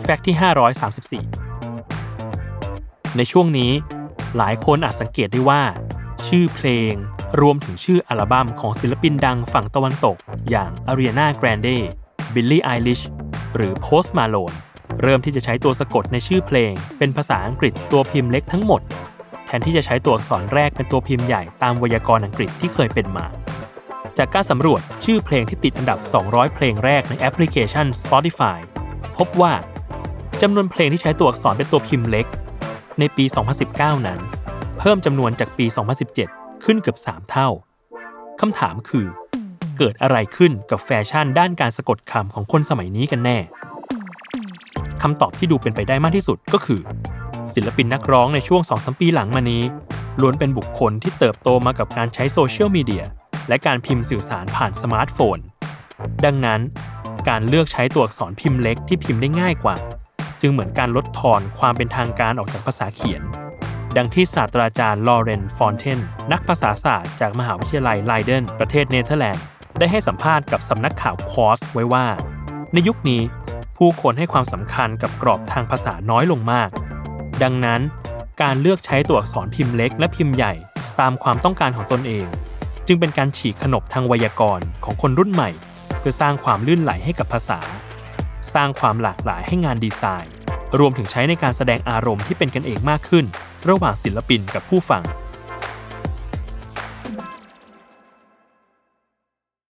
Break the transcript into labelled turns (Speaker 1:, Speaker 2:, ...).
Speaker 1: แฟกต์ที่ 534 ในช่วงนี้หลายคนอาจสังเกตได้ว่า ชื่อเพลงรวมถึงชื่ออัลบั้มของศิลปินดังฝั่งตะวันตก อย่าง Ariana Grande, Billie Eilish หรือ Post Malone เริ่มที่จะใช้ตัวสะกดในชื่อเพลง เป็นภาษาอังกฤษตัวพิมพ์เล็กทั้งหมด แทนที่จะใช้ตัวอักษรแรกเป็นตัวพิมพ์ใหญ่ตามไวยากรณ์อังกฤษที่เคยเป็นมา จากการสำรวจชื่อเพลงที่ติดอันดับ 200 เพลงแรกในแอปพลิเคชัน Spotify พบว่า จำนวนเพลงที่ใช้ตัวอักษรเป็นตัวพิมพ์เล็ก ในปี 2019 นั้น เพิ่มจำนวนจากปี 2017 ขึ้นเกือบ 3 เท่าคำถามคือ เกิดอะไรขึ้นกับแฟชั่นด้านการสะกดคำของคนสมัยนี้กันแน่คำตอบที่ดูเป็นไปได้มากที่สุดก็คือ ศิลปินนักร้องในช่วง 2-3 ปีหลังมานี้ล้วนเป็นบุคคลที่เติบโตมากับการใช้โซเชียลมีเดียและการพิมพ์สื่อสารผ่านสมาร์ทโฟน ดังนั้น การเลือกใช้ตัวอักษรพิมพ์เล็กที่พิมพ์ได้ง่ายกว่า จึงเหมือนการลดทอนความเป็นทางการออกจากภาษาเขียน ดังที่ศาสตราจารย์ลอเรนฟอนเทนนักภาษาศาสตร์จากมหาวิทยาลัยไลเดนประเทศเนเธอร์แลนด์ได้ให้สัมภาษณ์กับสำนักข่าวคอสไว้ว่า ในยุคนี้ ผู้คนให้ความสำคัญกับกรอบทางภาษาน้อยลงมาก ดังนั้น การเลือกใช้ตัวอักษรพิมพ์เล็กและพิมพ์ใหญ่ตามความต้องการของตนเอง จึงเป็นการฉีกขนบทางไวยากรณ์ของคนรุ่นใหม่ เพื่อสร้างความลื่นไหลให้กับภาษา สร้างความหลากหลายให้งานดีไซน์ รวมถึงใช้ในการแสดงอารมณ์ที่เป็นกันเองมากขึ้น ระหว่างศิลปินกับผู้ฟัง